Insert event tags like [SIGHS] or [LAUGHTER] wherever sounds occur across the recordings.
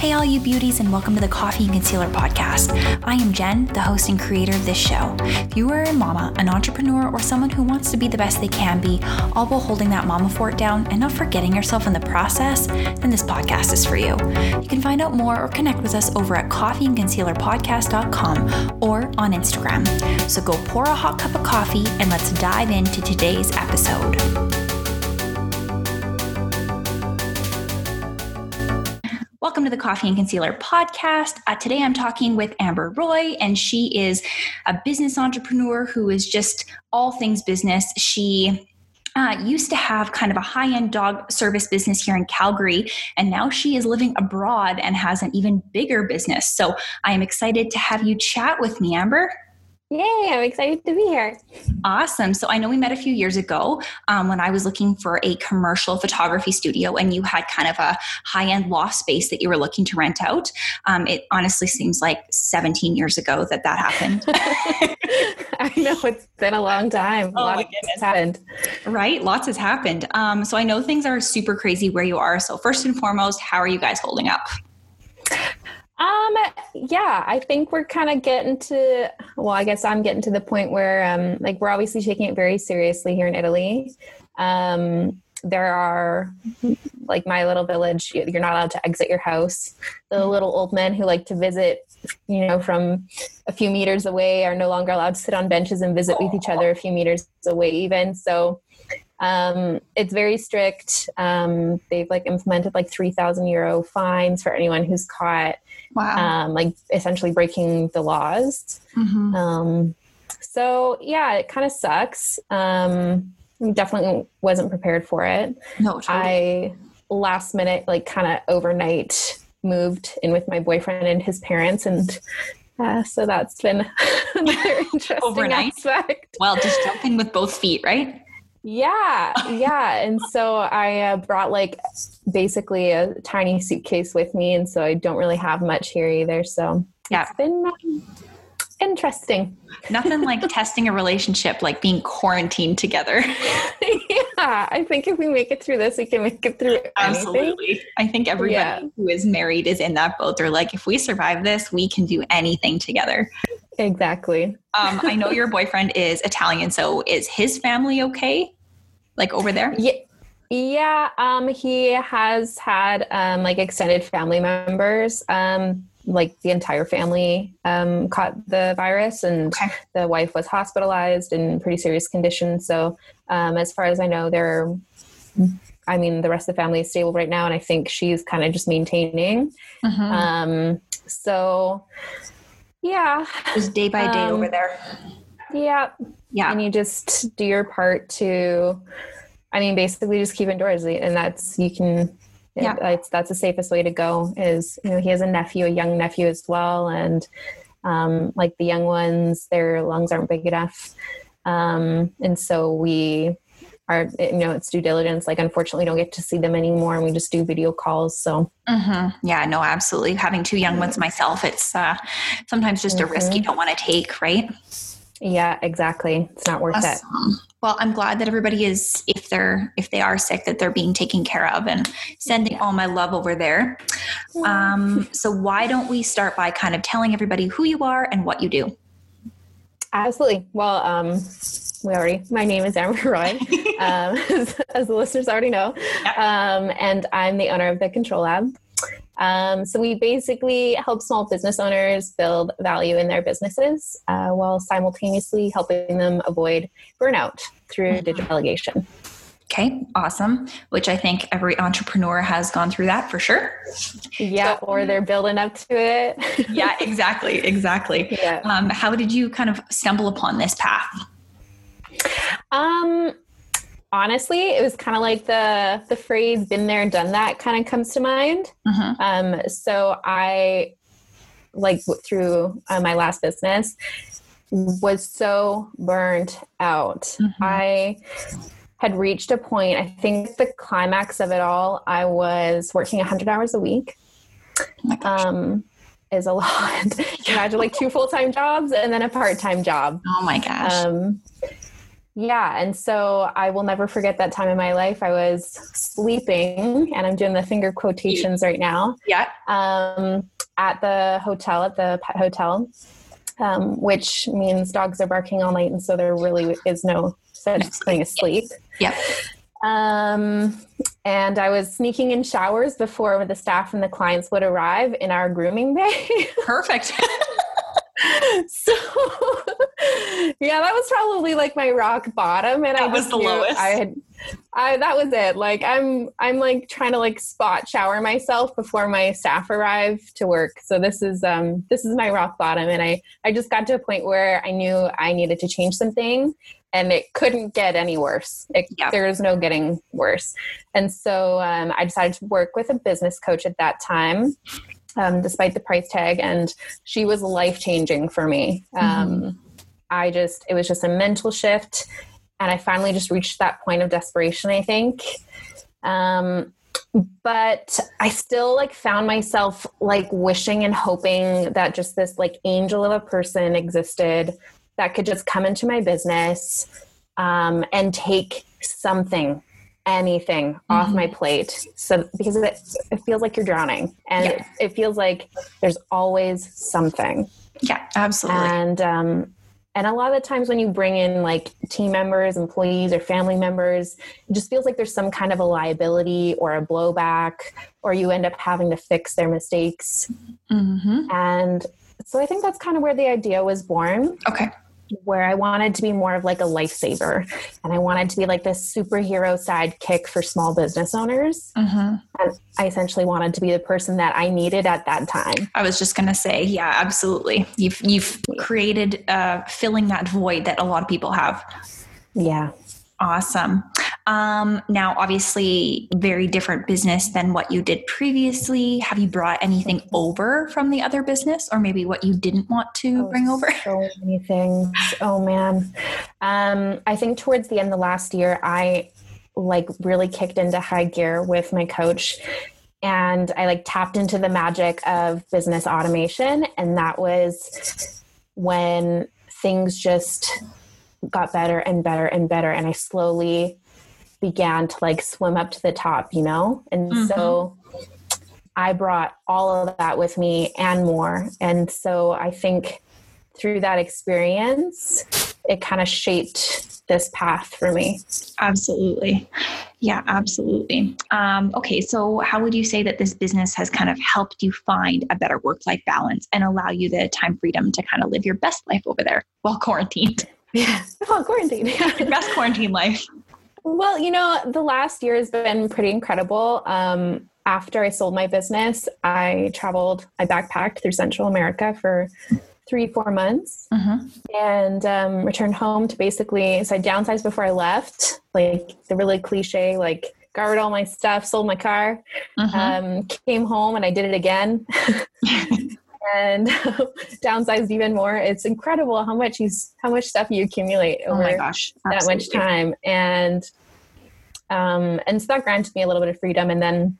Hey, all you beauties, and welcome to the Coffee and Concealer podcast. I am Jen, the host and creator of this show. If you are a mama, an entrepreneur, or someone who wants to be the best they can be, all while holding that mama fort down and not forgetting yourself in the process, then this podcast is for you. You can find out more or connect with us over at coffeeandconcealerpodcast.com or on Instagram. So go pour a hot cup of coffee and let's dive into today's episode. Welcome to the Coffee and Concealer podcast. Uh, today I'm talking with Amber Roy, and she is a business entrepreneur who is just all things business. She uh, used to have kind of a high end dog service business here in Calgary, and now she is living abroad and has an even bigger business. So I am excited to have you chat with me, Amber. Yay, I'm excited to be here. Awesome. So I know we met a few years ago um, when I was looking for a commercial photography studio, and you had kind of a high end loft space that you were looking to rent out. Um, it honestly seems like 17 years ago that that happened. [LAUGHS] I know it's been a long time. Oh a lot my has happened. right? Lots has happened. Um, so I know things are super crazy where you are. So, first and foremost, how are you guys holding up? Um, yeah, I think we're kind of getting to, well, I guess I'm getting to the point where, um, like, we're obviously taking it very seriously here in Italy. Um, there are, like, my little village, you're not allowed to exit your house. The little old men who like to visit, you know, from a few meters away are no longer allowed to sit on benches and visit with each other a few meters away, even. So, um, it's very strict. Um, they've like implemented like 3,000 euro fines for anyone who's caught Wow. um, like essentially breaking the laws. Mhm. Um, so yeah, it kind of sucks. Um, definitely wasn't prepared for it. no, totally. I last minute, like kind of overnight, moved in with my boyfriend and his parents, and uh, so that's been [LAUGHS] another [LAUGHS] interesting Overnight? aspect. well, just jump in with both feet, right? Yeah, yeah. And so I uh, brought like basically a tiny suitcase with me, and so I don't really have much here either. So Yeah. it's been um, interesting. Nothing like [LAUGHS] testing a relationship, like being quarantined together. yeah, I think if we make it through this, we can make it through anything. Absolutely. I think everybody Yeah. who is married is in that boat. They're like, if we survive this, we can do anything together. Exactly. Um, I know your boyfriend is Italian, so is his family okay? Like over there? Yeah. Yeah, um, he has had um, like extended family members, um, like the entire family um, caught the virus, and Okay. the wife was hospitalized in pretty serious condition. So, um, as far as I know, they're, I mean, the rest of the family is stable right now, and I think she's kind of just maintaining. Mhm. Um, so, yeah, Just day by day um, over there. yeah, Yeah. and you just do your part to i mean basically just keep indoors and that's you can Yeah. it's, that's the safest way to go is you know he has a nephew a young nephew as well and um, like the young ones their lungs aren't big enough um, and so we are you know it's due diligence like unfortunately don't get to see them anymore and we just do video calls so hmm Yeah, no, absolutely. Having two young ones myself, it's uh, sometimes just a risk you don't want to take, right? Yeah exactly it's not worth it Well, I'm glad that everybody is, if they're if they are sick, that they're being taken care of, and sending all my love over there. Um, [LAUGHS] so why don't we start by kind of telling everybody who you are and what you do? Absolutely. Well, um, we already, my name is Amber Roy, [LAUGHS] um, [LAUGHS] as, as the listeners already know. Um, and I'm the owner of the Control Lab. Um, so we basically help small business owners build value in their businesses uh, while simultaneously helping them avoid burnout through digital delegation. Okay, awesome. Which I think every entrepreneur has gone through that for sure. Yeah, or they're building up to it. [LAUGHS] Yeah, exactly, exactly. yeah. Um, how did you kind of stumble upon this path? Um, honestly, it was kind of like the the phrase "been there, done that" kind of comes to mind. Mhm. Um, so I, like through uh, my last business, was so burnt out. Mhm. I had reached a point. I think the climax of it all. I was working 100 hours a week. Oh. Um, is a [LAUGHS] lot. Imagine like two full time jobs and then a part time job. oh my gosh. Um, yeah and so i will never forget that time in my life i was sleeping and i'm doing the finger quotations right now yeah um, at the hotel at the pet hotel um, which means dogs are barking all night and so there really is no such thing as sleep Yeah. um, and i was sneaking in showers before the staff and the clients would arrive in our grooming bay [LAUGHS] Perfect. [LAUGHS] [LAUGHS] so [LAUGHS] yeah that was probably like my rock bottom and That i was the lowest. i had i that was it. Like i'm i'm like trying to like spot shower myself before my staff arrive to work. So this is um this is my rock bottom and i i just got to a point where i knew i needed to change something and it couldn't get any worse. It, Yep. there was no getting worse. And so um, i decided to work with a business coach at that time um, despite the price tag and she was life changing for me. Um, i just it was just a mental shift and i finally just reached that point of desperation i think. Um, but i still like found myself like wishing and hoping that just this like angel of a person existed that could just come into my business um, and take something anything off Mhm. my plate so because it, it feels like you're drowning and Yeah. it, it feels like there's always something yeah, absolutely. and um, and a lot of the times when you bring in like team members employees or family members it just feels like there's some kind of a liability or a blowback or you end up having to fix their mistakes hmm and so i think that's kind of where the idea was born Okay. Where i wanted to be more of like a lifesaver and i wanted to be like this superhero sidekick for small business owners hmm and i essentially wanted to be the person that i needed at that time I was just gonna say, yeah, absolutely. You've you've created uh, filling that void that a lot of people have. yeah Awesome. Um, now, obviously, very different business than what you did previously. Have you brought anything over from the other business, or maybe what you didn't want to Oh, bring over? So many things. Oh man. Um, I think towards the end of last year, I like really kicked into high gear with my coach and I like tapped into the magic of business automation. And that was when things just got better and better and better. And I slowly began to like swim up to the top, you know? And Mhm. so I brought all of that with me and more. And so I think through that experience, it kind of shaped this path for me. Absolutely. Yeah, absolutely. Um, okay, so how would you say that this business has kind of helped you find a better work life balance and allow you the time freedom to kind of live your best life over there while quarantined? Yeah. [LAUGHS] Oh, quarantine. Your best quarantine life. well, you know, the last year has been pretty incredible. Um, after I sold my business, I traveled, I backpacked through Central America for three, four months Mm-hmm. and um, returned home to basically, so I downsized before I left, like the really cliche, like of all my stuff, sold my car, Mm-hmm. um, came home and I did it again. [LAUGHS] and [LAUGHS] downsized even more. It's incredible how much you how much stuff you accumulate oh my gosh. that much time. And um, and so that granted me a little bit of freedom. And then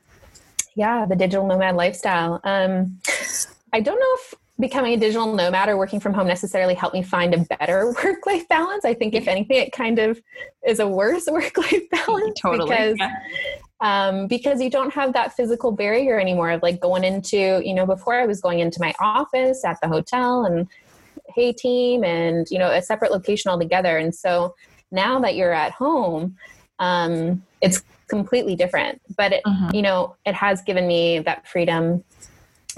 yeah, the digital nomad lifestyle. Um, I don't know if becoming a digital nomad or working from home necessarily helped me find a better [LAUGHS] work life balance. I think if anything, it kind of is a worse [LAUGHS] work life balance Totally. because Yeah. Um, because you don't have that physical barrier anymore of like going into you know before i was going into my office at the hotel and hey team and you know a separate location altogether. And so now that you're at home um, it's completely different. But it, Mhm. you know it has given me that freedom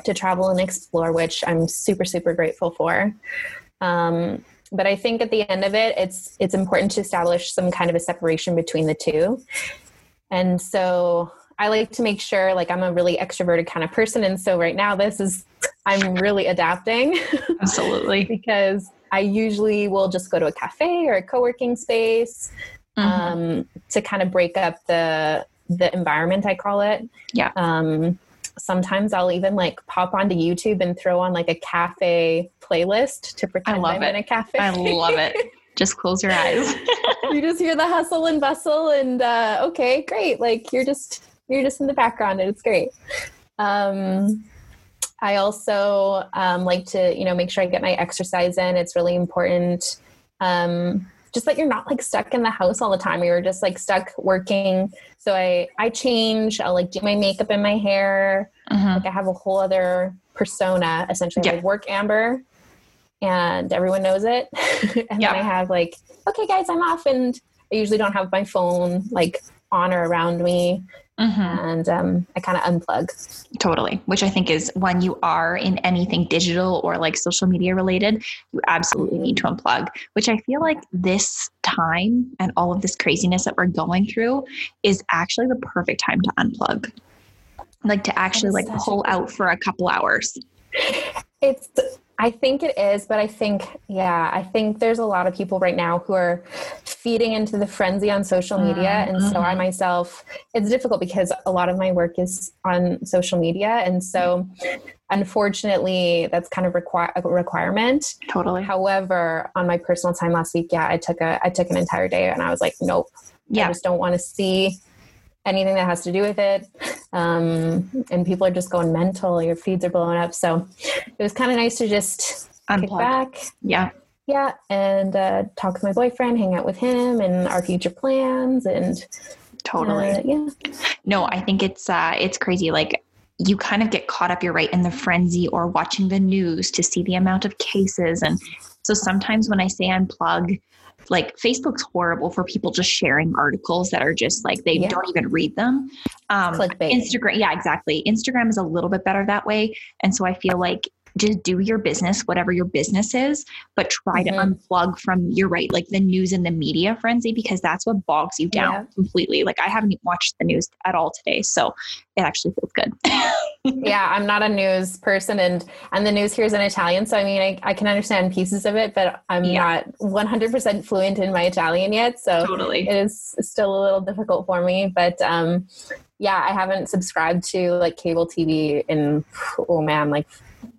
to travel and explore which i'm super super grateful for. Um, but i think at the end of it it's it's important to establish some kind of a separation between the two and so I like to make sure like I'm a really extroverted kind of person. And so right now this is I'm really adapting [LAUGHS] Absolutely. because I usually will just go to a cafe or a co-working space Mhm. um, to kind of break up the the environment I call it. Yeah. Um, sometimes I'll even like pop onto YouTube and throw on like a cafe playlist to pretend love I'm it. in a cafe. I love it. [LAUGHS] Just close your eyes. [LAUGHS] you just hear the hustle and bustle and uh, okay great like you're just you're just in the background and it's great um, i also um, like to you know make sure i get my exercise in it's really important um, just that you're not like stuck in the house all the time. You're just like stuck working. So I I change. I'll like do my makeup and my hair. Mm-hmm. Like I have a whole other persona essentially. Yeah. Like work Amber, and everyone knows it. [LAUGHS] and yeah. then I have like, okay, guys, I'm off, and I usually don't have my phone like on or around me. Mm-hmm. And um, I kind of unplug. Totally. Which I think is when you are in anything digital or like social media related, you absolutely need to unplug, which I feel like this time and all of this craziness that we're going through is actually the perfect time to unplug. Like to actually like pull out for a couple hours. [LAUGHS] It's I think it is, but I think, yeah, I think there's a lot of people right now who are feeding into the frenzy on social media. Mm-hmm. And so I myself, it's difficult because a lot of my work is on social media. And so unfortunately, that's kind of require, a requirement. Totally. However, on my personal time last week, yeah, I took a, I took an entire day and I was like, nope, yeah. I just don't want to see anything that has to do with it. Um, and people are just going mental. Your feeds are blowing up. So it was kind of nice to just Unplug. kick back. Yeah. Yeah. And uh, talk with my boyfriend, hang out with him and our future plans. And totally. Uh, yeah. No, I think it's, uh, it's crazy. Like, you kind of get caught up, you're right, in the frenzy or watching the news to see the amount of cases. And so sometimes when I say unplug, like Facebook's horrible for people just sharing articles that are just like they yeah. don't even read them. Um, Clickbait. Instagram, yeah, exactly. Instagram is a little bit better that way, and so I feel like just do your business, whatever your business is, but try mm-hmm. to unplug from you're right, like the news and the media frenzy, because that's what bogs you down yeah. completely. Like I haven't watched the news at all today, so it actually feels good. [LAUGHS] yeah, I'm not a news person, and and the news here is in Italian, so I mean, I, I can understand pieces of it, but I'm yeah. not 100% fluent in my Italian yet, so totally, it is still a little difficult for me. But um, yeah, I haven't subscribed to like cable TV in oh man, like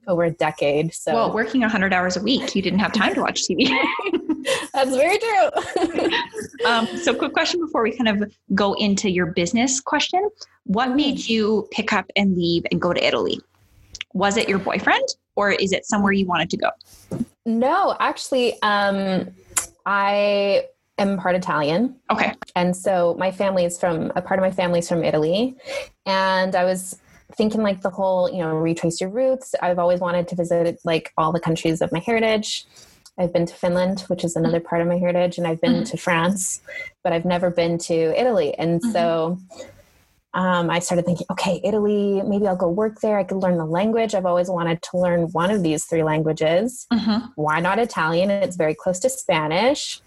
over a decade. So well, working 100 hours a week, you didn't have time to watch TV. [LAUGHS] That's very true. [LAUGHS] um, so, quick question before we kind of go into your business question: What mm-hmm. made you pick up and leave and go to Italy? Was it your boyfriend, or is it somewhere you wanted to go? No, actually, um, I am part Italian. Okay. And so my family is from a part of my family is from Italy, and I was thinking like the whole, you know, retrace your roots. I've always wanted to visit like all the countries of my heritage. I've been to Finland, which is another part of my heritage, and I've been mm-hmm. to France, but I've never been to Italy. And mm-hmm. so um, I started thinking, okay, Italy, maybe I'll go work there. I could learn the language. I've always wanted to learn one of these three languages. Mm-hmm. Why not Italian? It's very close to Spanish.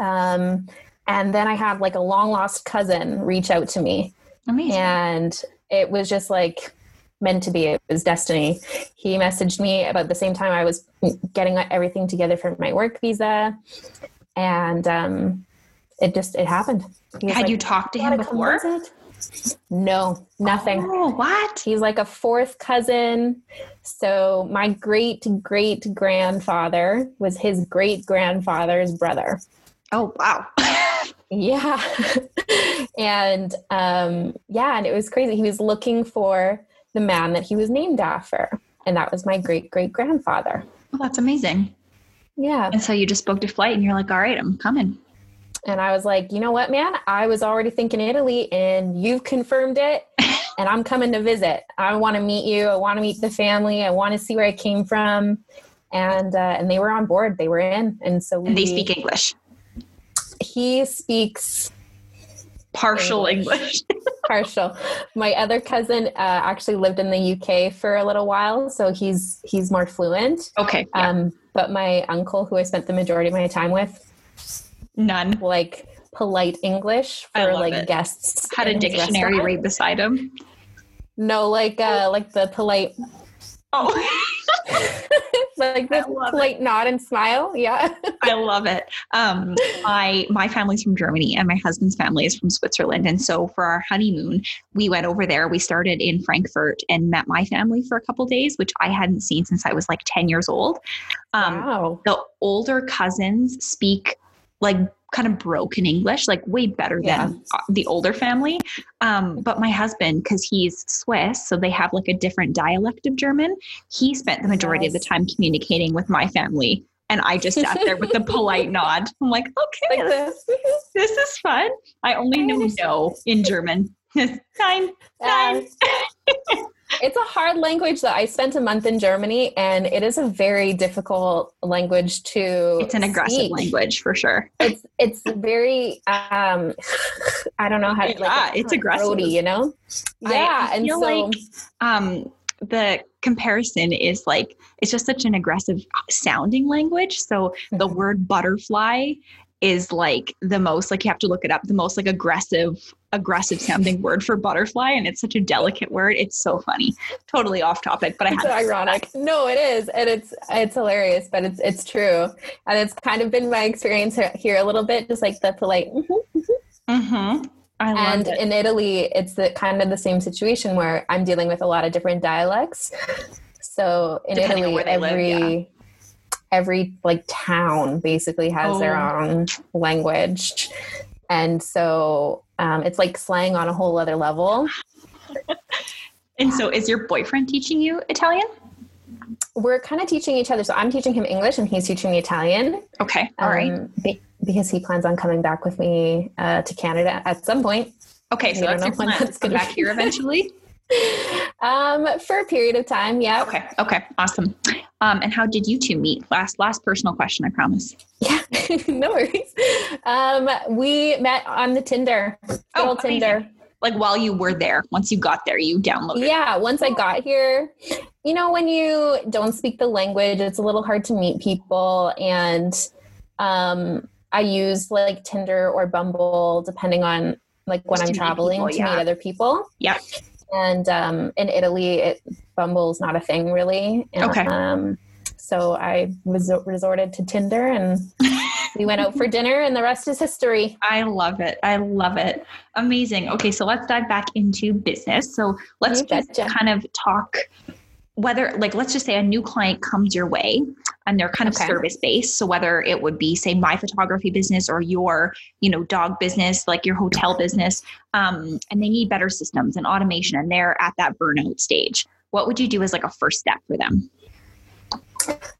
Um, and then I had like a long lost cousin reach out to me. Amazing. And it was just like meant to be. It was destiny. He messaged me about the same time I was getting everything together for my work visa, and um, it just it happened. Had like, you talked to him before? No, nothing. Oh, what? He's like a fourth cousin. So my great great grandfather was his great grandfather's brother. Oh wow. Yeah. [LAUGHS] and um, yeah, and it was crazy. He was looking for the man that he was named after. And that was my great great grandfather. Well, that's amazing. Yeah. And so you just booked a flight and you're like, all right, I'm coming. And I was like, you know what, man? I was already thinking Italy and you've confirmed it. [LAUGHS] and I'm coming to visit. I want to meet you. I want to meet the family. I want to see where I came from. And uh, and they were on board. They were in. And so we, and they speak English he speaks partial English. [LAUGHS] partial. My other cousin uh, actually lived in the UK for a little while, so he's he's more fluent. Okay. Yeah. Um, but my uncle, who I spent the majority of my time with, none. Like polite English for like it. guests. Had a dictionary right beside him. No, like uh, like the polite. Oh. [LAUGHS] [LAUGHS] like the polite it. nod and smile. Yeah. [LAUGHS] I love it. Um, my my family's from Germany and my husband's family is from Switzerland. And so for our honeymoon, we went over there. We started in Frankfurt and met my family for a couple days, which I hadn't seen since I was like 10 years old. Um, wow. The older cousins speak like kind of broken English, like way better yeah. than the older family. Um, but my husband, because he's Swiss, so they have like a different dialect of German, he spent the majority nice. of the time communicating with my family And I just sat there with a [LAUGHS] polite nod. I'm like, okay, Like this, this. [LAUGHS] this is fun. I only know no in German. [LAUGHS] Nine, nine. It's a hard language that I spent a month in Germany and it is a very difficult language to It's an aggressive speak. language for sure. It's it's very um [LAUGHS] I don't know how to Yeah, it's aggressive. throaty, you know? Yeah. I and feel so like um the comparison is like it's just such an aggressive sounding language so the Mhm. word butterfly is like the most like you have to look it up the most like aggressive aggressive sounding word for butterfly and it's such a delicate word it's so funny totally off topic but i it's had ironic. No, it is, and it's it's hilarious, but it's it's true, and it's kind of been my experience here a little bit, just like the polite. "Mhm." mm-hmm. i And it in Italy, it's the kind of the same situation where I'm dealing with a lot of different dialects. So in Depending Italy, they live, every every like town basically has their Oh. own language, and so um, it's like slang on a whole other level. [LAUGHS] and so is your boyfriend teaching you italian We're kind of teaching each other. So I'm teaching him English, and he's teaching me Italian. okay all right um, be- because he plans on coming back with me uh, to Canada at some point. okay so that's your plan that's come back here eventually [LAUGHS] Um, for a period of time, yeah. okay okay awesome um and how did you two meet last last personal question i promise Yeah, [LAUGHS] no worries. Um, we met on the Tinder. Oh. Tinder. like while you were there once you got there you downloaded Yeah, once I got here, you know, when you don't speak the language, it's a little hard to meet people. And um, I use like Tinder or Bumble, depending on like when Just I'm traveling people, to yeah. meet other people. Yep. And um, in Italy, it, Bumble's not a thing really. And, Okay. Um, so I resor- resorted to Tinder and we went out for dinner, and the rest is history. I love it. I love it. Amazing. Okay, so let's dive back into business. So let's just kind of talk whether like let's just say a new client comes your way and they're kind of Okay. service based so whether it would be say my photography business or your you know dog business like your hotel business um, and they need better systems and automation and they're at that burnout stage what would you do as like a first step for them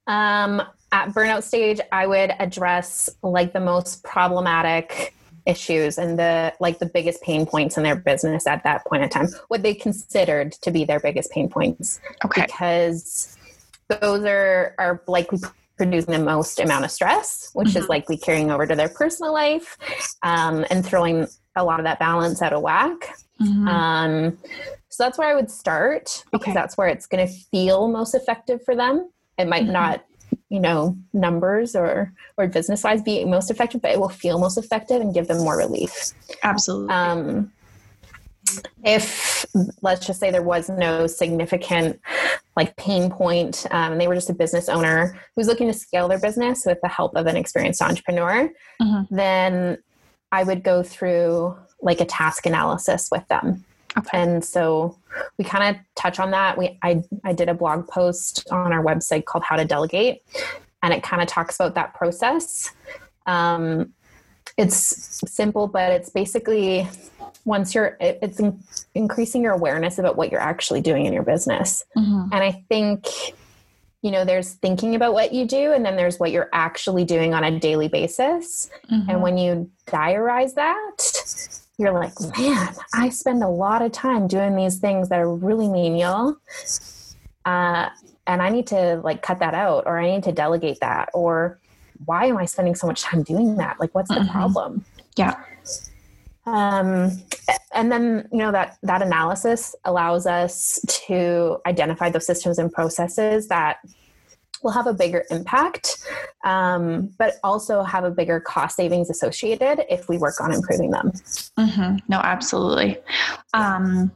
Um, at burnout stage, I would address like the most problematic issues and the like the biggest pain points in their business at that point in time. What they considered to be their biggest pain points, okay because those are are likely producing the most amount of stress, which is Mhm. likely carrying over to their personal life um, and throwing a lot of that balance out of whack. Mhm. Um, so that's where I would start because Okay. that's where it's going to feel most effective for them. It might Mhm. not, you know, numbers or or business wise be most effective, but it will feel most effective and give them more relief. absolutely Um, if let's just say there was no significant like pain point, um, and they were just a business owner who's looking to scale their business with the help of an experienced entrepreneur, Mhm. then I would go through like a task analysis with them. okay And so we kind of touch on that. We I I did a blog post on our website called How to Delegate, and it kind of talks about that process. Um, it's simple, but it's basically once you're it's in, increasing your awareness about what you're actually doing in your business. Mhm. And I think you know there's thinking about what you do and then there's what you're actually doing on a daily basis Mhm. and when you diarize that, you're like, man, I spend a lot of time doing these things that are really menial. Uh, and I need to like cut that out or I need to delegate that. Or why am I spending so much time doing that? Like, what's the Mhm. problem? Yeah. Um, and then, you know, that, that analysis allows us to identify those systems and processes that will have a bigger impact, um, but also have a bigger cost savings associated if we work on improving them. hmm No, absolutely. Um,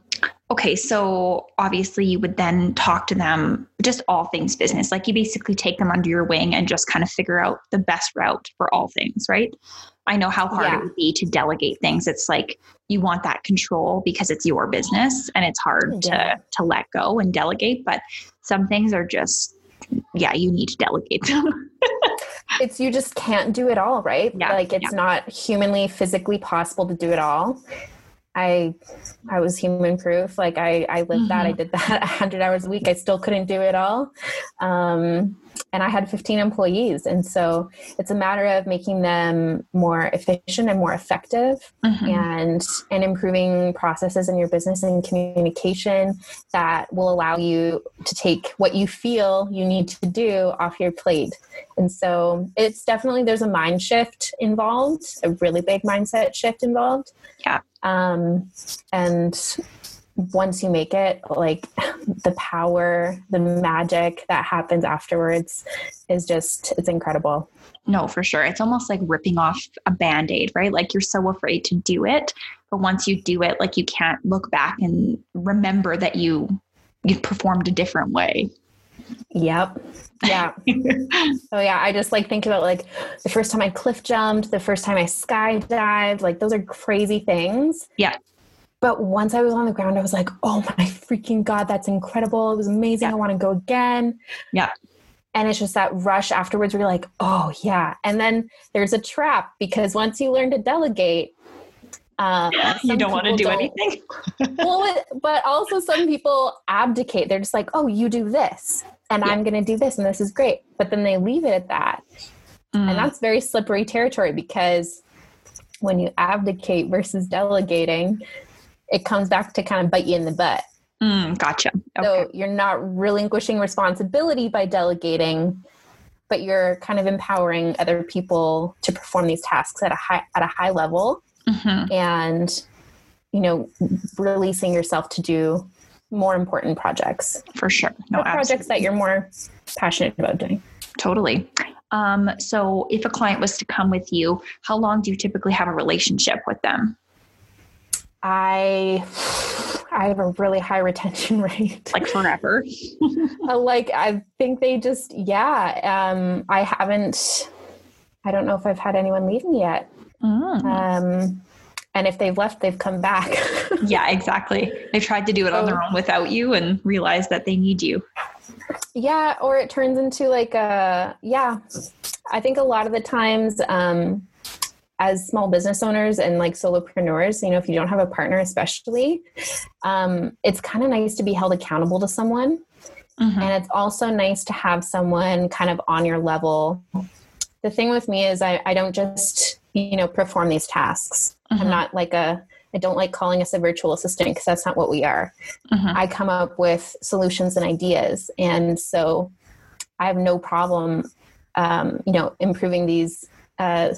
okay, so obviously you would then talk to them just all things business. Like you basically take them under your wing and just kind of figure out the best route for all things, right? I know how hard Yeah. it would be to delegate things. It's like you want that control because it's your business and it's hard Yeah. to to let go and delegate, but some things are just yeah, you need to delegate them. [LAUGHS] It's you just can't do it all, right? Yeah, Like it's not humanly, physically possible to do it all. I I was human proof. Like I I lived that. I did that [LAUGHS] a hundred hours a week. I still couldn't do it all. Um, and I had 15 employees. And so it's a matter of making them more efficient and more effective mm-hmm. and, and improving processes in your business and communication that will allow you to take what you feel you need to do off your plate. And so it's definitely, there's a mind shift involved, a really big mindset shift involved. Yeah. Um, and once you make it, like [LAUGHS] the power, the magic that happens afterwards is just, it's incredible. No, for sure. It's almost like ripping off a band aid, right? Like you're so afraid to do it. But once you do it, like you can't look back and remember that you you performed a different way. Yep. Yeah. [LAUGHS] oh yeah. I just like think about like the first time I cliff jumped, the first time I skydived, like those are crazy things. Yeah. But once I was on the ground, I was like, oh my freaking God, that's incredible. It was amazing. Yeah. I want to go again. Yeah. And it's just that rush afterwards where you're like, oh yeah. And then there's a trap because once you learn to delegate, um, [LAUGHS] you don't want to do anything. [LAUGHS] well, but also some people abdicate. They're just like, oh, you do this, and yeah. I'm going to do this, and this is great. But then they leave it at that. Mm. And that's very slippery territory because when you abdicate versus delegating, it comes back to kind of bite you in the butt. Mm, gotcha. Okay. So you're not relinquishing responsibility by delegating, but you're kind of empowering other people to perform these tasks at a high at a high level, mm-hmm. and you know, releasing yourself to do more important projects. For sure, no projects that you're more passionate about doing. Totally. Um, so, if a client was to come with you, how long do you typically have a relationship with them? I [SIGHS] I have a really high retention [LAUGHS] rate. Like forever. [LAUGHS] Uh, like I think they just yeah. Um, I haven't. I don't know if I've had anyone leave me yet. Mm. Um, and if they've left, they've come back. [LAUGHS] yeah, exactly. They've tried to do it on their own without you and realize that they need you. Yeah, or it turns into like a yeah. I think a lot of the times. Um, as small business owners and like solopreneurs, you know, if you don't have a partner, especially, um, it's kind of nice to be held accountable to someone. Mm-hmm. And it's also nice to have someone kind of on your level. The thing with me is I, I don't just, you know, perform these tasks. Mm-hmm. I'm not like a, I don't like calling us a virtual assistant because that's not what we are. Mm-hmm. I come up with solutions and ideas. And so I have no problem, um, you know, improving these uh,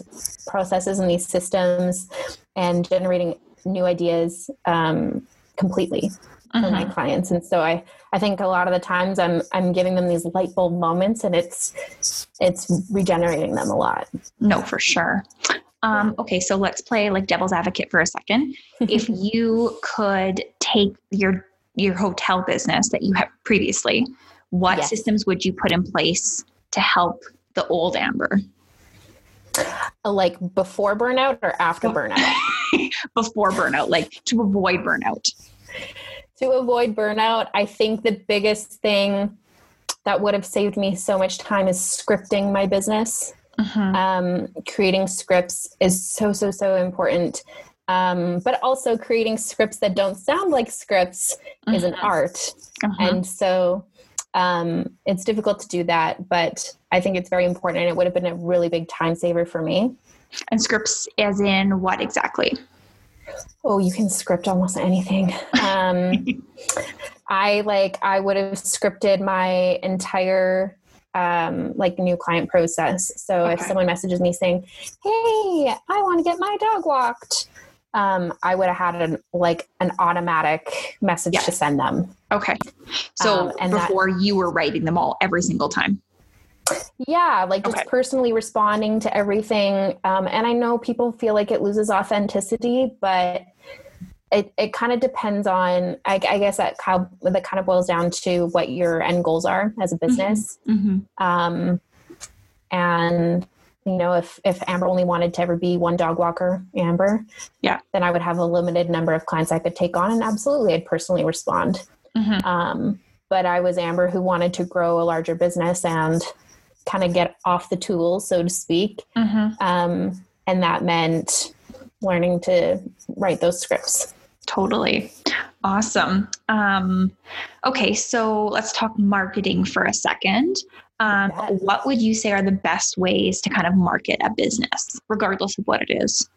processes and these systems and generating new ideas um, completely for my mm-hmm. clients. And so i i think a lot of the times i'm i'm giving them these light bulb moments and it's it's regenerating them a lot. No for sure. Um, okay so let's play like devil's advocate for a second. [LAUGHS] If you could take your your hotel business that you have previously what yes. systems would you put in place to help the old amber like before burnout or after burnout? [LAUGHS] before burnout, like to avoid burnout. To avoid burnout, I think the biggest thing that would have saved me so much time is scripting my business. Mm-hmm. Um, creating scripts is so, so, so important. Um, but also creating scripts that don't sound like scripts mm-hmm. is an mm-hmm. art. Mm-hmm. And so um, it's difficult to do that, but I think it's very important and it would have been a really big time saver for me. And scripts, as in what exactly? Oh, you can script almost anything. Um, [LAUGHS] I like, I would have scripted my entire um, like new client process. So okay. if someone messages me saying, "Hey, I want to get my dog walked," um, I would have had an like an automatic message yes. to send them. Okay. So um, and before that, you were writing them all every single time. Yeah, like just personally responding to everything. Um, and I know people feel like it loses authenticity, but it, it kind of depends on, I, I guess that kind, of, that kind of boils down to what your end goals are as a mm-hmm. business. Mm-hmm. Um, and you know if if amber only wanted to ever be one dog walker amber yeah then i would have a limited number of clients i could take on and absolutely i'd personally respond mm-hmm. um, but i was amber who wanted to grow a larger business and kind of get off the tools so to speak mm-hmm. um, and that meant learning to write those scripts totally awesome um, okay so let's talk marketing for a second Um, what would you say are the best ways to kind of market a business, regardless of what it is?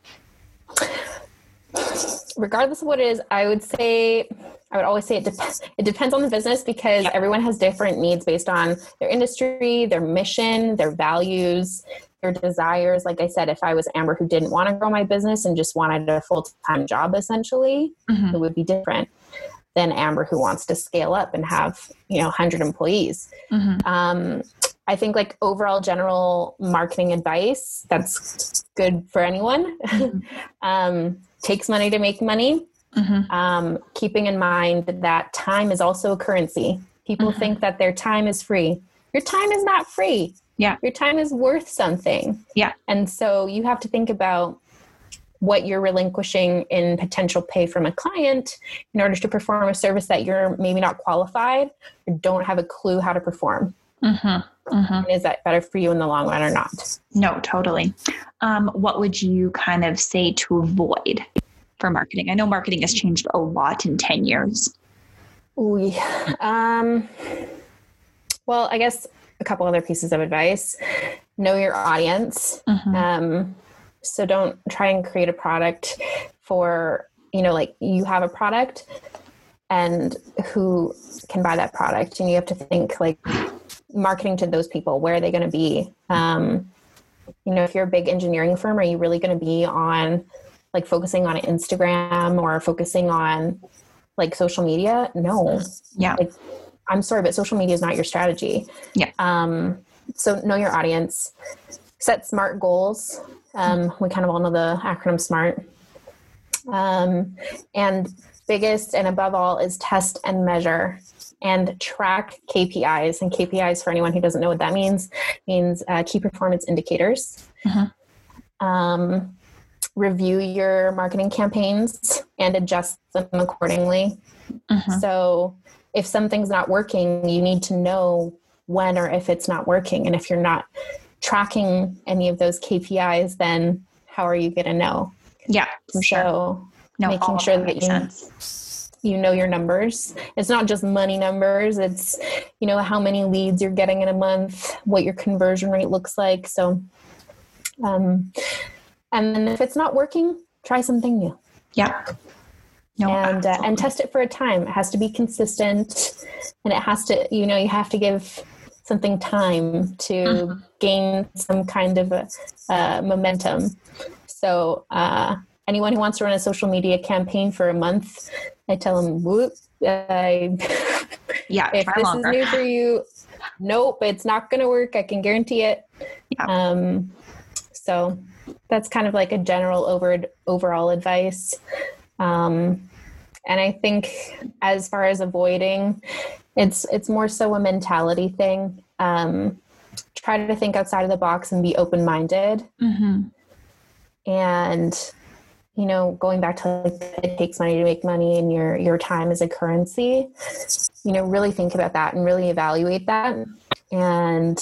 Regardless of what it is, I would say I would always say it depends. It depends on the business because yeah. everyone has different needs based on their industry, their mission, their values, their desires. Like I said, if I was Amber who didn't want to grow my business and just wanted a full time job, essentially, mm-hmm. it would be different than Amber who wants to scale up and have you know 100 employees. Mm-hmm. Um, I think like overall general marketing advice that's good for anyone. Mm-hmm. [LAUGHS] um, takes money to make money. Mm-hmm. Um, keeping in mind that time is also a currency. People mm-hmm. think that their time is free. Your time is not free. Yeah. Your time is worth something. Yeah. And so you have to think about what you're relinquishing in potential pay from a client in order to perform a service that you're maybe not qualified or don't have a clue how to perform. Mm-hmm. Mm-hmm. Is that better for you in the long run or not? No, totally. Um, what would you kind of say to avoid for marketing? I know marketing has changed a lot in 10 years. Ooh, um, well, I guess a couple other pieces of advice know your audience. Mm-hmm. Um, so don't try and create a product for, you know, like you have a product and who can buy that product. And you have to think like marketing to those people, where are they going to be? Um, you know, if you're a big engineering firm, are you really going to be on like focusing on Instagram or focusing on like social media? No. Yeah. Like, I'm sorry, but social media is not your strategy. Yeah. Um, so know your audience, set smart goals. Um, we kind of all know the acronym SMART. Um, and biggest and above all is test and measure and track KPIs. And KPIs, for anyone who doesn't know what that means, means uh, key performance indicators. Mm-hmm. Um, review your marketing campaigns and adjust them accordingly. Mm-hmm. So, if something's not working, you need to know when or if it's not working. And if you're not tracking any of those KPIs, then how are you going to know? Yeah. So, sure. no, making sure that, that you. Sense you know your numbers. It's not just money numbers it's you know how many leads you're getting in a month what your conversion rate looks like so um and then if it's not working try something new. Yeah. No, and uh, and test it for a time. It has to be consistent and it has to you know you have to give something time to mm-hmm. gain some kind of a, uh, momentum. So uh, anyone who wants to run a social media campaign for a month I tell them, whoop, I, [LAUGHS] yeah, if this longer. is new for you, nope, it's not going to work. I can guarantee it. Yeah. Um, so that's kind of like a general over overall advice. Um, and I think as far as avoiding, it's it's more so a mentality thing. Um, try to think outside of the box and be open minded. Mm-hmm. And you know, going back to like it takes money to make money and your your time is a currency, you know, really think about that and really evaluate that. And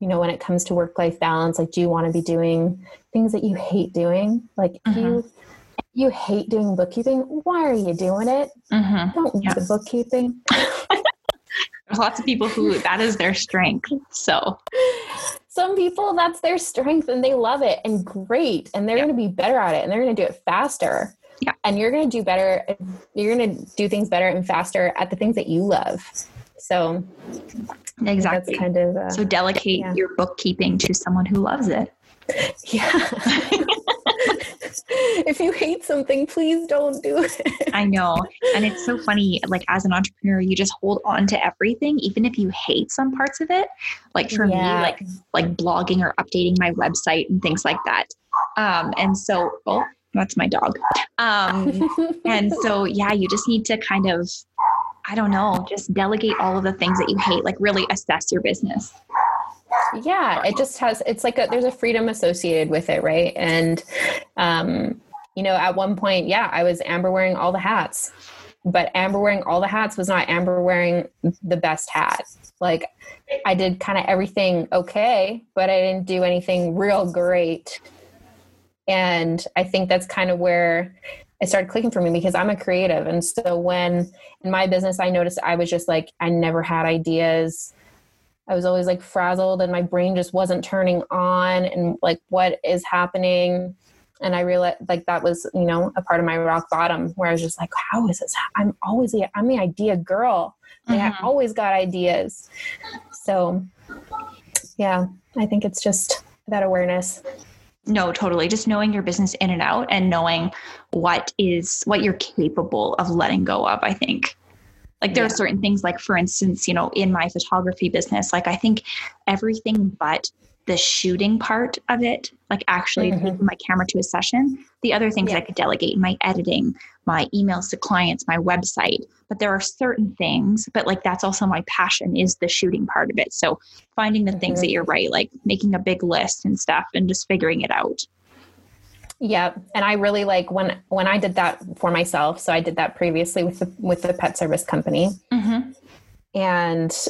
you know, when it comes to work life balance, like do you want to be doing things that you hate doing? Like mm-hmm. you you hate doing bookkeeping, why are you doing it? Mm-hmm. Don't yeah. the bookkeeping. [LAUGHS] There's lots of people who that is their strength. So some people that's their strength and they love it and great and they're yeah. going to be better at it and they're going to do it faster yeah and you're going to do better you're going to do things better and faster at the things that you love so exactly kind of uh, so delegate yeah. your bookkeeping to someone who loves it [LAUGHS] yeah [LAUGHS] if you hate something, please don't do it. I know. And it's so funny. Like, as an entrepreneur, you just hold on to everything, even if you hate some parts of it. Like, for yeah. me, like, like blogging or updating my website and things like that. Um, and so, oh, that's my dog. Um, and so, [LAUGHS] yeah, you just need to kind of, I don't know, just delegate all of the things that you hate, like, really assess your business yeah it just has it's like a, there's a freedom associated with it right? And um you know at one point yeah i was amber wearing all the hats but amber wearing all the hats was not amber wearing the best hat. Like i did kind of everything okay but i didn't do anything real great. And i think that's kind of where it started clicking for me because i'm a creative. And so when in my business i noticed i was just like i never had ideas I was always like frazzled and my brain just wasn't turning on and like what is happening. And I realized like that was, you know, a part of my rock bottom where I was just like, how is this? I'm always the, I'm the idea girl. Like, mm-hmm. I always got ideas. So yeah, I think it's just that awareness. No, totally. Just knowing your business in and out and knowing what is what you're capable of letting go of, I think. Like there yeah. are certain things like for instance, you know, in my photography business, like I think everything but the shooting part of it, like actually mm-hmm. taking my camera to a session. The other things yeah. I could delegate, my editing, my emails to clients, my website. But there are certain things, but like that's also my passion is the shooting part of it. So finding the mm-hmm. things that you're right, like making a big list and stuff and just figuring it out. Yeah, and I really like when when I did that for myself. So I did that previously with the with the pet service company, mm-hmm. and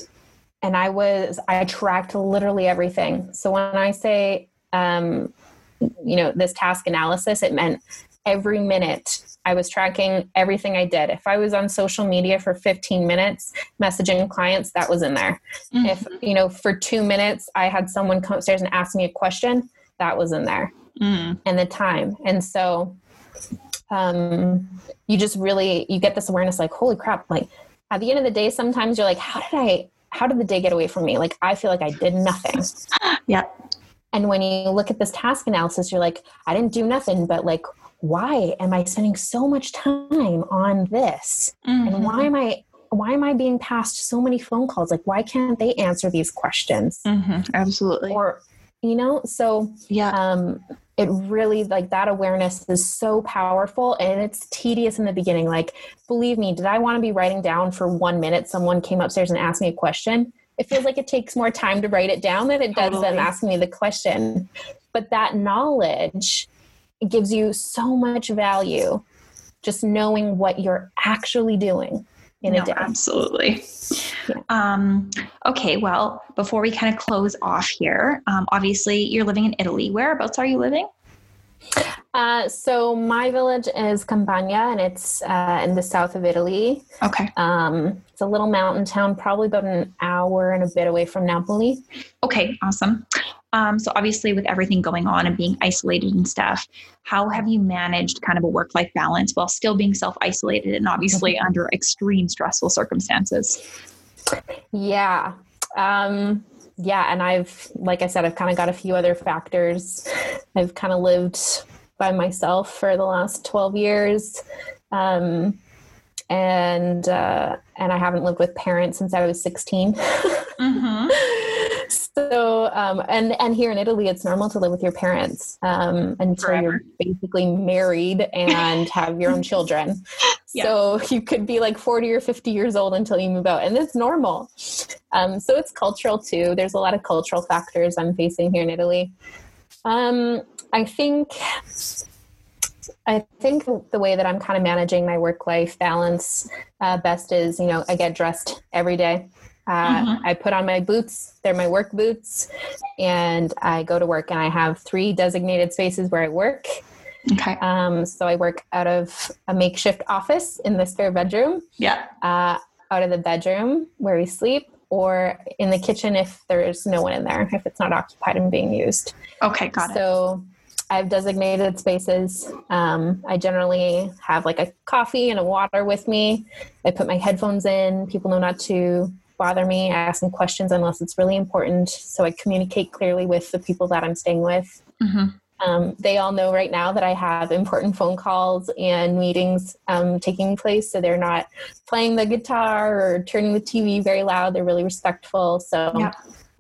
and I was I tracked literally everything. So when I say um, you know this task analysis, it meant every minute I was tracking everything I did. If I was on social media for 15 minutes messaging clients, that was in there. Mm-hmm. If you know for two minutes I had someone come upstairs and ask me a question, that was in there mm. and the time. And so um, you just really you get this awareness like, holy crap, like at the end of the day, sometimes you're like, how did I how did the day get away from me? Like I feel like I did nothing. [LAUGHS] yeah. And when you look at this task analysis, you're like, I didn't do nothing, but like, why am I spending so much time on this? Mm-hmm. And why am I why am I being passed so many phone calls? Like, why can't they answer these questions? Mm-hmm. Absolutely. Or, you know, so yeah. Um, it really like that awareness is so powerful and it's tedious in the beginning. Like believe me did i want to be writing down for one minute someone came upstairs and asked me a question? It feels like it takes more time to write it down than it does totally. them asking me the question. But that knowledge gives you so much value just knowing what you're actually doing in no, a day absolutely yeah. um, okay well before we kind of close off here um, obviously you're living in italy whereabouts are you living uh, so my village is Campania, and it's uh, in the south of Italy. Okay. Um, it's a little mountain town, probably about an hour and a bit away from Napoli. Okay, awesome. Um, so obviously, with everything going on and being isolated and stuff, how have you managed kind of a work-life balance while still being self-isolated and obviously mm-hmm. under extreme stressful circumstances? Yeah. Um, yeah, and I've, like I said, I've kind of got a few other factors. [LAUGHS] I've kind of lived by myself for the last 12 years. Um, and uh, and I haven't lived with parents since I was 16. [LAUGHS] Mm-hmm. So um, and and here in Italy, it's normal to live with your parents um, until Forever. you're basically married and have your own children. [LAUGHS] Yeah. So you could be like 40 or 50 years old until you move out, and it's normal. Um, so it's cultural too. There's a lot of cultural factors I'm facing here in Italy. Um, I think I think the way that I'm kind of managing my work life balance uh, best is, you know, I get dressed every day. Uh, mm-hmm. I put on my boots, they're my work boots, and I go to work. And I have three designated spaces where I work. Okay. Um, so I work out of a makeshift office in the spare bedroom. Yeah. Uh, out of the bedroom where we sleep, or in the kitchen if there's no one in there, if it's not occupied and being used. Okay, got it. So I have designated spaces. Um, I generally have like a coffee and a water with me. I put my headphones in. People know not to bother me. I ask them questions unless it's really important. So I communicate clearly with the people that I'm staying with. Mm-hmm. Um, they all know right now that I have important phone calls and meetings um, taking place. So they're not playing the guitar or turning the TV very loud. They're really respectful. So yeah,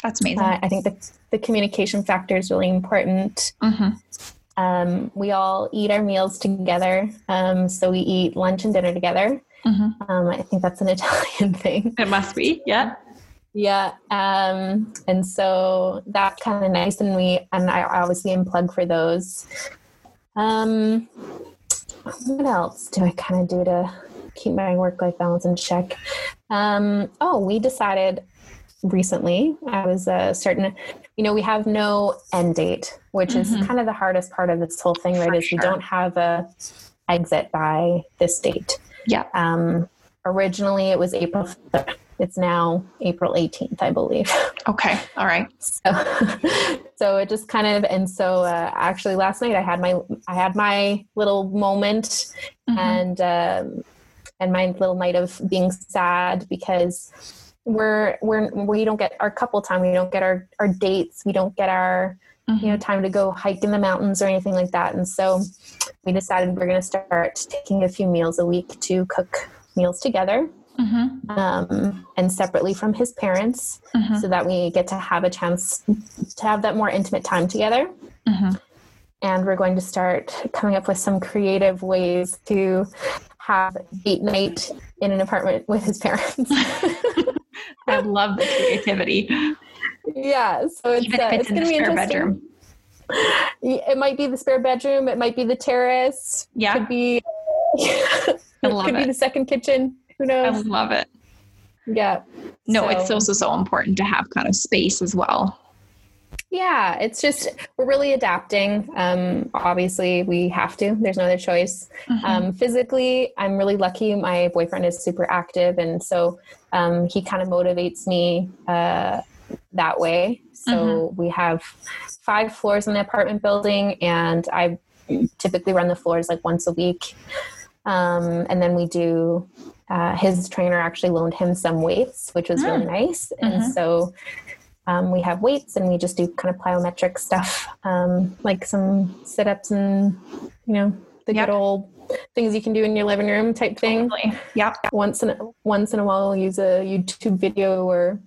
that's amazing. Uh, I think the, the communication factor is really important. Mm-hmm. Um, we all eat our meals together. Um, so we eat lunch and dinner together. Mm-hmm. Um, I think that's an [LAUGHS] Italian thing. It must be, yeah. Yeah. Um, and so that's kind of nice. And we, and I obviously am plugged for those. Um, what else do I kind of do to keep my work life balance in check? Um, oh, we decided recently, I was uh, certain, you know, we have no end date, which mm-hmm. is kind of the hardest part of this whole thing, right? For is sure. we don't have a exit by this date. Yeah. Um, originally it was April it's now April 18th, I believe. [LAUGHS] Okay. All right. So, [LAUGHS] so it just kind of, and so uh, actually last night I had my, I had my little moment mm-hmm. and, um, and my little night of being sad because we're, we're, we don't get our couple time. We don't get our, our dates. We don't get our, mm-hmm. you know, mm-hmm. time to go hike in the mountains or anything like that. And so we decided we're going to start taking a few meals a week to cook meals together mm-hmm. um, and separately from his parents mm-hmm. so that we get to have a chance to have that more intimate time together. Mm-hmm. And we're going to start coming up with some creative ways to have date night in an apartment with his parents. [LAUGHS] I love the creativity. [LAUGHS] Yeah, so it's, uh, it's, it's going to be interesting. Bedroom. It might be the spare bedroom. It might be the terrace. Yeah, could be. it could it. be the second kitchen. Who knows? I love it. Yeah. No, so. it's also so important to have kind of space as well. Yeah, it's just we're really adapting. Um, obviously, we have to. There's no other choice. Mm-hmm. Um, physically, I'm really lucky. My boyfriend is super active, and so um, he kind of motivates me uh, that way. So mm-hmm. we have five floors in the apartment building, and I typically run the floors like once a week. Um, and then we do uh, his trainer actually loaned him some weights, which was mm. really nice. Mm-hmm. And so um, we have weights and we just do kind of plyometric stuff, um, like some sit ups and, you know, the yep. good old things you can do in your living room type thing. Totally. Yeah. Once in a, once in a while, we'll use a YouTube video or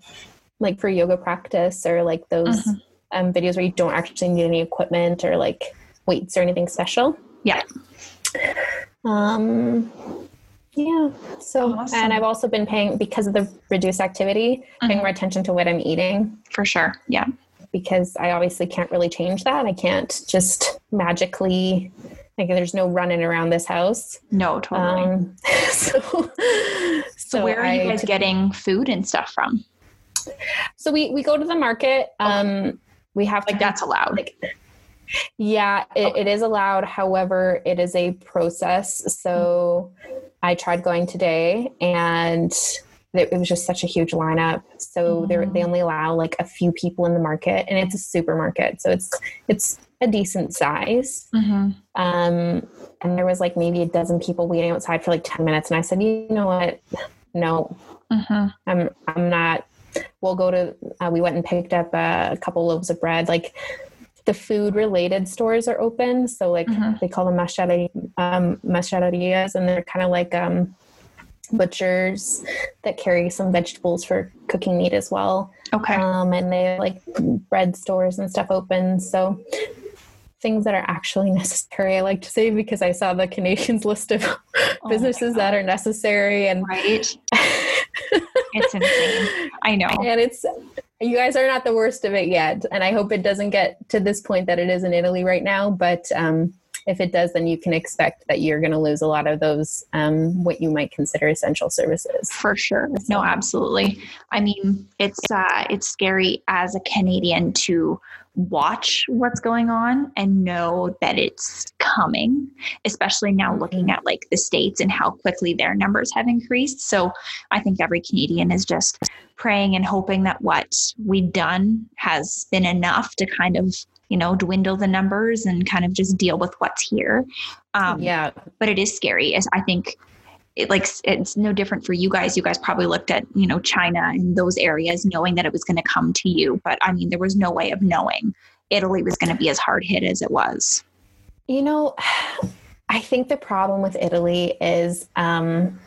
like for yoga practice or like those mm-hmm. Um, videos where you don't actually need any equipment or like weights or anything special. Yeah. Um, yeah. So, awesome. and I've also been paying because of the reduced activity, mm-hmm. paying more attention to what I'm eating. For sure. Yeah. Because I obviously can't really change that. I can't just magically, like, there's no running around this house. No, totally. Um, [LAUGHS] so, so, so, where are you guys getting food and stuff from? So we we go to the market. Um, we have like to, that's allowed. Like, yeah, it, it is allowed. However, it is a process. So I tried going today and it, was just such a huge lineup. So mm-hmm. they only allow like a few people in the market and it's a supermarket. So it's, it's a decent size. Mm-hmm. Um, and there was like maybe a dozen people waiting outside for like 10 minutes. And I said, you know what? No, mm-hmm. I'm, I'm not, we'll go to, uh, we went and picked up uh, a couple loaves of bread. Like the food related stores are open. So like mm-hmm. they call them um, machaderias and they're kind of like um, butchers that carry some vegetables for cooking meat as well. Okay. Um, and they have like bread stores and stuff open. So things that are actually [LAUGHS] necessary, I like to say, because I saw the Canadians [LAUGHS] list of oh businesses that are necessary and right. [LAUGHS] it's insane. I know. And it's you guys are not the worst of it yet. And I hope it doesn't get to this point that it is in Italy right now. But um, if it does, then you can expect that you're going to lose a lot of those, um, what you might consider essential services. For sure. No, absolutely. I mean, it's, uh, it's scary as a Canadian to watch what's going on and know that it's coming, especially now looking at like the states and how quickly their numbers have increased. So I think every Canadian is just praying and hoping that what we've done has been enough to kind of you know dwindle the numbers and kind of just deal with what's here. Um, yeah. but it is scary. As i think it like it's no different for you guys. You guys probably looked at you know china and those areas knowing that it was going to come to you but i mean there was no way of knowing italy was going to be as hard hit as it was. You know [SIGHS] i think the problem with italy is um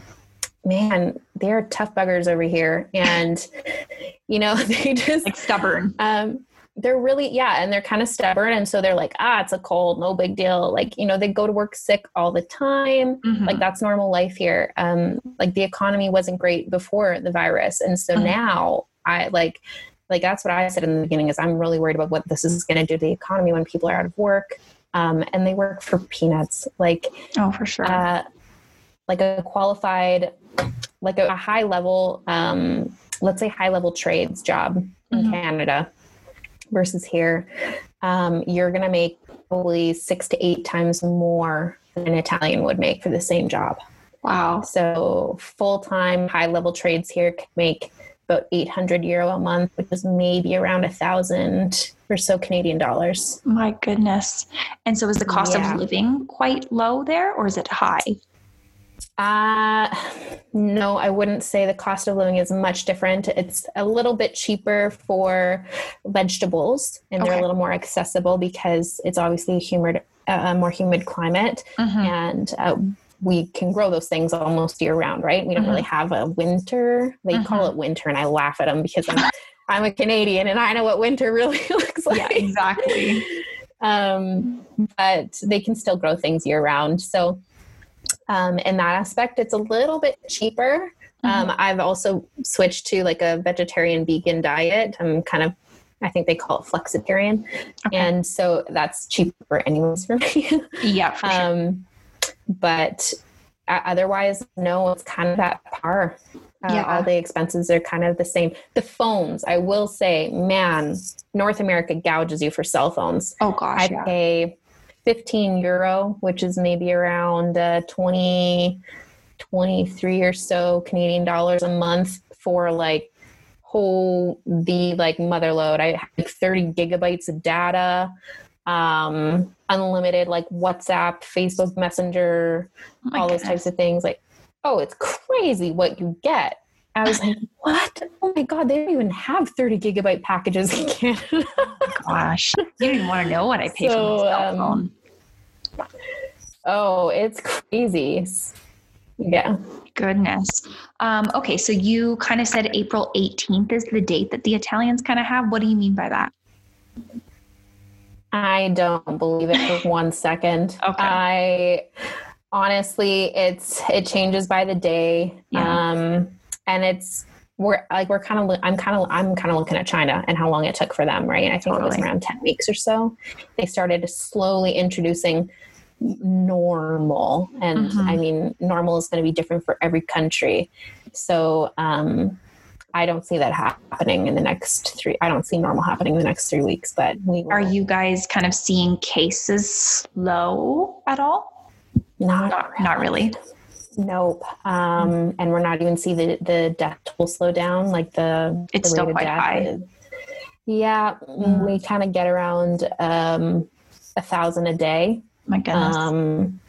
man they're tough buggers over here and [LAUGHS] you know [LAUGHS] they just like stubborn. Um they're really yeah and they're kind of stubborn and so they're like ah it's a cold no big deal like you know they go to work sick all the time mm-hmm. like that's normal life here um like the economy wasn't great before the virus and so mm-hmm. now i like like that's what i said in the beginning is i'm really worried about what this is going to do to the economy when people are out of work um and they work for peanuts like oh for sure uh, like a qualified like a, a high level um let's say high level trades job in mm-hmm. canada versus here, um, you're going to make probably six to eight times more than an Italian would make for the same job. Wow. So full time, high level trades here can make about 800 euro a month, which is maybe around a thousand or so Canadian dollars. My goodness. And so is the cost Yeah. of living quite low there or is it high? Uh, no, I wouldn't say the cost of living is much different. It's a little bit cheaper for vegetables and they're a little more accessible because it's obviously a humid, uh, a more humid climate. Mhm. and uh, we can grow those things almost year round, right? We don't Mhm. really have a winter. They call it winter, and I laugh at them because I'm [LAUGHS] I'm a Canadian and I know what winter really [LAUGHS] looks like. Yeah, exactly. um, but they can still grow things year round. So, um, in that aspect, it's a little bit cheaper. Mm-hmm. Um, I've also switched to like a vegetarian vegan diet. I'm kind of, I think they call it flexitarian, Okay. and so that's cheaper anyways for me. [LAUGHS] yeah, for sure. um, but otherwise, no, it's kind of at par. Uh, Yeah. All the expenses are kind of the same. The phones, I will say, man, North America gouges you for cell phones. Oh gosh, I yeah. pay 15 euro, which is maybe around uh, 20, 23 or so Canadian dollars a month for like whole the like mother load. I have like 30 gigabytes of data, um, unlimited like WhatsApp, Facebook Messenger, Oh all those types of things. Like, oh, it's crazy what you get. I was like, what? Oh my God, they don't even have 30 gigabyte packages in [LAUGHS] Canada. Gosh, you don't even want to know what I pay for So, my cell um, phone. Oh, it's crazy. Yeah. Goodness. Um, okay, so you kind of said April 18th is the date that the Italians kind of have. What do you mean by that? I don't believe it for [LAUGHS] one second. Okay. I honestly it's it changes by the day. Yeah. Um and it's we're like we're kind of I'm kind of I'm kind of looking at China and how long it took for them, right? I think it was around 10 weeks or so. They started slowly introducing normal and Mhm. I mean normal is going to be different for every country. So um I don't see that happening in the next three. I don't see normal happening in the next three weeks, but we will. Are you guys kind of seeing cases slow at all? not Not, not really. Nope. Um, and we're not even see the, the death toll slow down, like the It's the still quite death high. is- yeah, Mm. we kind of get around um, a thousand a day. My goodness. Um,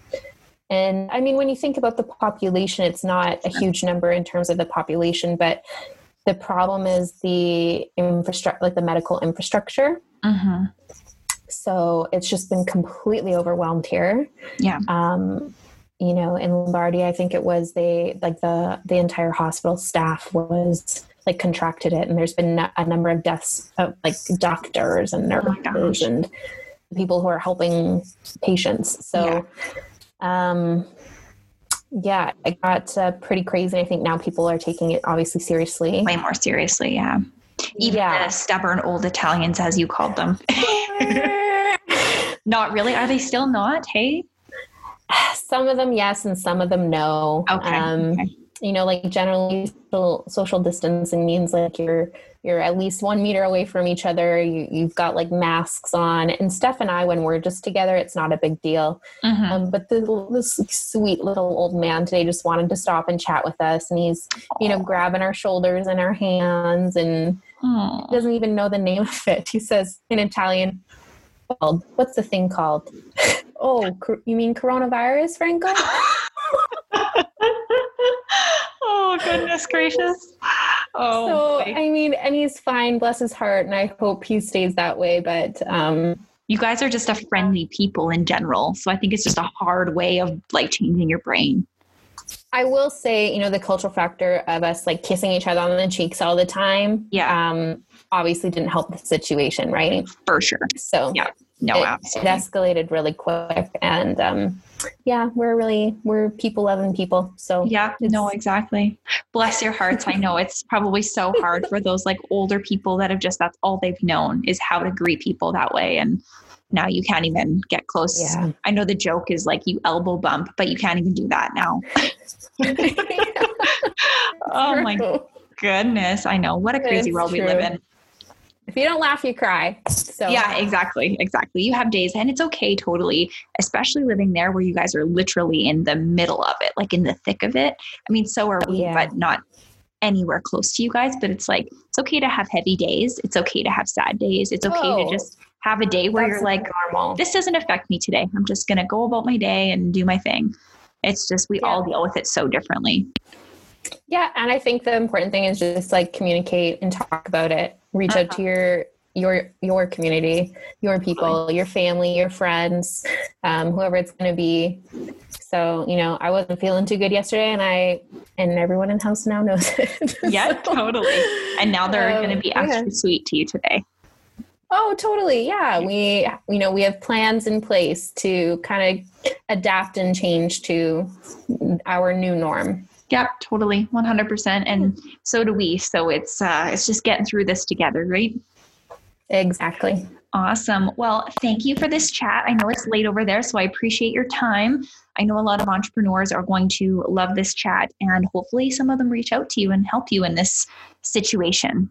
and I mean, when you think about the population, it's not a huge number in terms of the population, but the problem is the infrastructure, like the medical infrastructure. hmm So it's just been completely overwhelmed here. Yeah. Um, you know, in Lombardy, I think it was they like the the entire hospital staff was like contracted it, and there's been a number of deaths of like doctors and Oh nurses and people who are helping patients. So, um, yeah, it got uh, pretty crazy. I think now people are taking it obviously seriously. Way more seriously, yeah. Even Yeah. the stubborn old Italians, as you called them. [LAUGHS] [LAUGHS] not really. Are they still not? Hey? Some of them yes, and some of them no. Okay. Um, okay. you know, like generally social, social distancing means like you're you're at least one meter away from each other. You you've got like masks on. And Steph and I, when we're just together, it's not a big deal. Mhm. Um, but the, this sweet little old man today just wanted to stop and chat with us, and he's you know grabbing our shoulders and our hands, and Aw. he doesn't even know the name of it. He says in Italian, "Called what's the thing called?" [LAUGHS] oh, cor- you mean coronavirus, Franco? [LAUGHS] oh goodness gracious. Oh so. I mean, and he's fine, bless his heart, and I hope he stays that way. But um, you guys are just a friendly people in general. So I think it's just a hard way of like changing your brain. I will say, you know, the cultural factor of us like kissing each other on the cheeks all the time, Yeah. um, obviously didn't help the situation, right? For sure. So Yeah. No, it, it escalated really quick, and um, yeah, we're really we're people loving people. So Yeah, no, exactly. Bless your hearts. I know it's probably so hard for those like older people that have just that's all they've known is how to greet people that way. And now you can't even get close. Yeah. I know the joke is like you elbow bump, but you can't even do that now. [LAUGHS] [LAUGHS] oh my goodness. I know. What a crazy It's world we live in. If you don't laugh, you cry. So yeah, uh, exactly. Exactly. You have days and it's okay totally, especially living there where you guys are literally in the middle of it, like in the thick of it. I mean, so are we, Yeah. but not anywhere close to you guys. But it's like, it's okay to have heavy days. It's okay to have sad days. It's okay Oh, to just have a day where that's you're like, normal. this doesn't affect me today. I'm just going to go about my day and do my thing. It's just, we Yeah. all deal with it so differently. Yeah, and I think the important thing is just like communicate and talk about it. Reach out Uh-huh. to your your your community, your people, your family, your friends, um, whoever it's going to be. So you know, I wasn't feeling too good yesterday, and I and everyone in house now knows [LAUGHS] it. Yeah, So, totally. And now they're um, going to be yeah. extra sweet to you today. Oh, totally. Yeah, we you know we have plans in place to kind of adapt and change to our new norm. Yep, totally, one hundred percent, and so do we. So it's uh, it's just getting through this together, right? Exactly. Awesome. Well, thank you for this chat. I know it's late over there, so I appreciate your time. I know a lot of entrepreneurs are going to love this chat, and hopefully, some of them reach out to you and help you in this situation.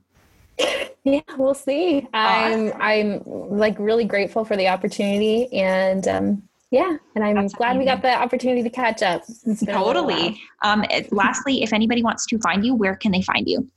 Yeah, we'll see. I'm I'm like really grateful for the opportunity and um yeah, and I'm That's glad we got the opportunity to catch up. It's been a little while. Totally. Um, lastly, if anybody wants to find you, where can they find you?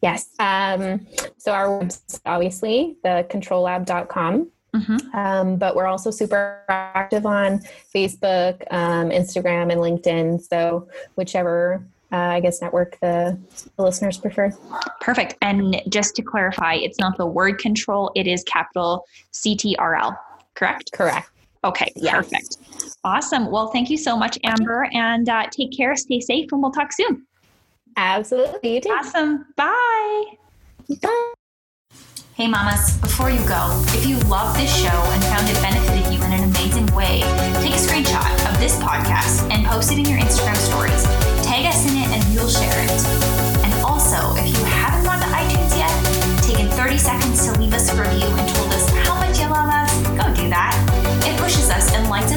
Yes. Um so our website obviously the ctrllab.com. Mm-hmm. Um, but we're also super active on Facebook, um, Instagram, and LinkedIn. So whichever uh, I guess network the, the listeners prefer. Perfect. And just to clarify, it's not the word control; it is capital C T R L. Correct. Correct. Okay, Yes. perfect. Awesome. Well, thank you so much, Amber, and uh, take care, stay safe, and we'll talk soon. Absolutely. You too. Awesome. Bye. Bye. Hey, mamas, before you go, if you love this show and found it benefited you in an amazing way, take a screenshot of this podcast and post it in your Instagram stories. Tag us in it and we'll share it.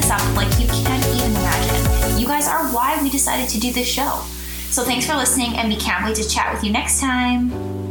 Like you can't even imagine. You guys are why we decided to do this show. So thanks for listening, and we can't wait to chat with you next time.